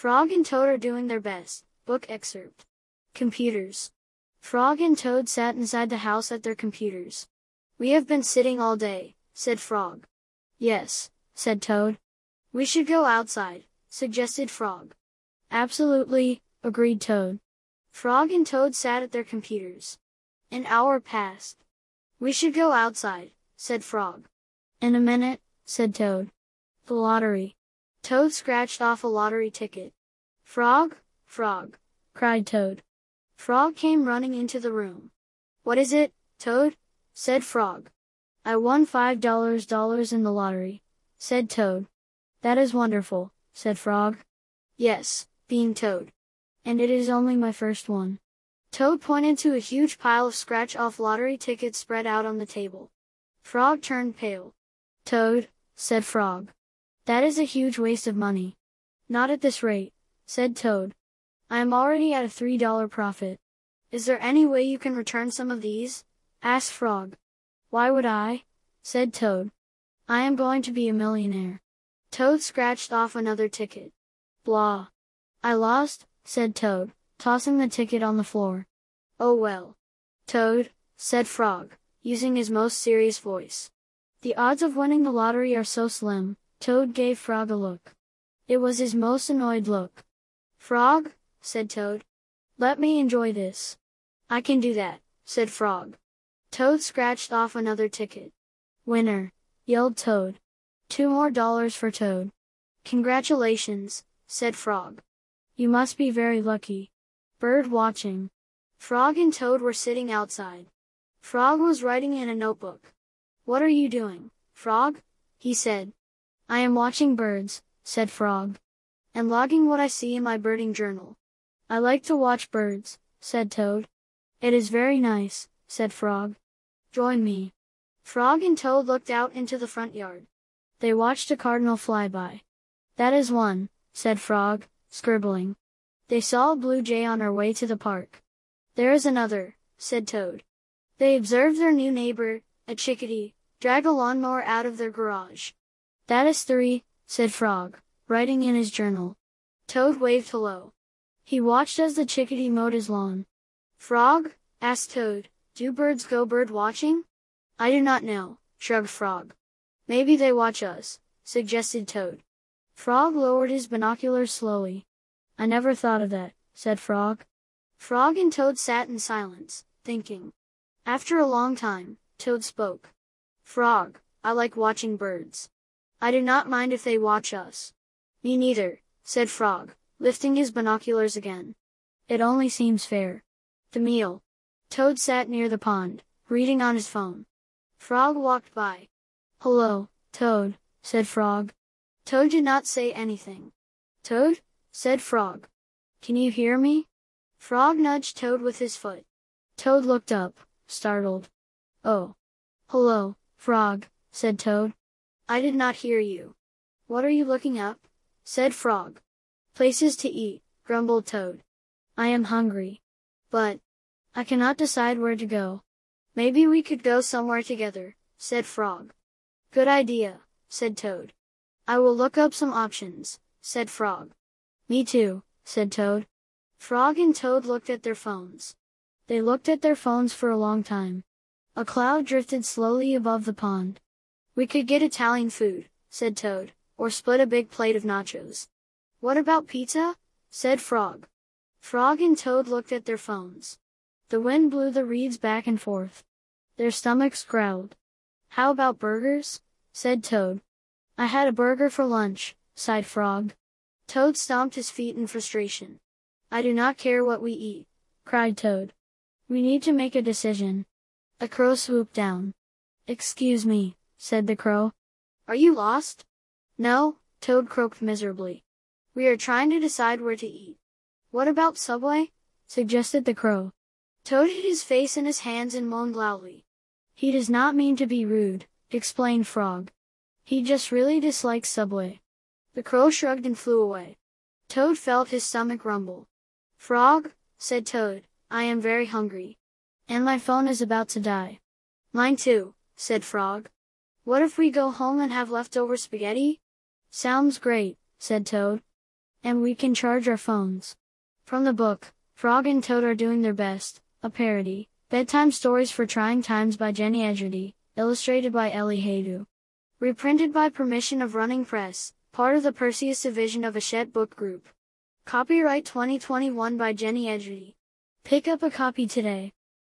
Frog and Toad are doing their best. Book excerpt. Computers. Frog and Toad sat inside the house at their computers. We have been sitting all day, said Frog. Yes, said Toad. We should go outside, suggested Frog. Absolutely, agreed Toad. Frog and Toad sat at their computers. An hour passed. We should go outside, said Frog. In a minute, said Toad. The lottery. Toad scratched off a lottery ticket. Frog, Frog, cried Toad. Frog came running into the room. What is it, Toad? said Frog. I won five dollars dollars in the lottery, said Toad. That is wonderful, said Frog. Yes, being Toad. And it is only my first one. Toad pointed to a huge pile of scratch-off lottery tickets spread out on the table. Frog turned pale. Toad, said Frog. That is a huge waste of money. Not at this rate, said Toad. I am already at a $3 profit. Is there any way you can return some of these? asked Frog. Why would I? said Toad. I am going to be a millionaire. Toad scratched off another ticket. Blah. I lost, said Toad, tossing the ticket on the floor. Oh well. Toad, said Frog, using his most serious voice. The odds of winning the lottery are so slim, Toad gave Frog a look. It was his most annoyed look. Frog, said Toad. Let me enjoy this. I can do that, said Frog. Toad scratched off another ticket. Winner, yelled Toad. Two more dollars for Toad. Congratulations, said Frog. You must be very lucky. Bird watching. Frog and Toad were sitting outside. Frog was writing in a notebook. What are you doing, Frog? he said. I am watching birds, said Frog. And logging what I see in my birding journal. I like to watch birds, said Toad. It is very nice, said Frog. Join me. Frog and Toad looked out into the front yard. They watched a cardinal fly by. That is one, said Frog, scribbling. They saw a blue jay on her way to the park. There is another, said Toad. They observed their new neighbor, a chickadee, drag a lawnmower out of their garage. That is three, said Frog, writing in his journal. Toad waved hello. He watched as the chickadee mowed his lawn. Frog? asked Toad. Do birds go bird watching? I do not know, shrugged Frog. Maybe they watch us, suggested Toad. Frog lowered his binoculars slowly. I never thought of that, said Frog. Frog and Toad sat in silence, thinking. After a long time, Toad spoke. Frog, I like watching birds. I do not mind if they watch us. Me neither, said Frog, lifting his binoculars again. It only seems fair. The meal. Toad sat near the pond, reading on his phone. Frog walked by. Hello, Toad, said Frog. Toad did not say anything. Toad? said Frog. Can you hear me? Frog nudged Toad with his foot. Toad looked up, startled. Oh. Hello, Frog, said Toad. I did not hear you. What are you looking up? said Frog. Places to eat, grumbled Toad. I am hungry. But, I cannot decide where to go. Maybe we could go somewhere together, said Frog. Good idea, said Toad. I will look up some options, said Frog. Me too, said Toad. Frog and Toad looked at their phones. They looked at their phones for a long time. A cloud drifted slowly above the pond. We could get Italian food, said Toad, or split a big plate of nachos. What about pizza? said Frog. Frog and Toad looked at their phones. The wind blew the reeds back and forth. Their stomachs growled. How about burgers? said Toad. I had a burger for lunch, sighed Frog. Toad stomped his feet in frustration. I do not care what we eat, cried Toad. We need to make a decision. A crow swooped down. Excuse me, said the crow. Are you lost? No, Toad croaked miserably. We are trying to decide where to eat. What about Subway? suggested the crow. Toad hid his face in his hands and moaned loudly. He does not mean to be rude, explained Frog. He just really dislikes Subway. The crow shrugged and flew away. Toad felt his stomach rumble. Frog, said Toad, I am very hungry. And my phone is about to die. Mine too, said Frog. What if we go home and have leftover spaghetti? Sounds great, said Toad. And we can charge our phones. From the book, Frog and Toad are doing their best, a parody. Bedtime Stories for Trying Times by Jennie Egerdie, illustrated by Ellie Haydu. Reprinted by permission of Running Press, part of the Perseus division of Hachette Book Group. Copyright 2021 by Jennie Egerdie. Pick up a copy today.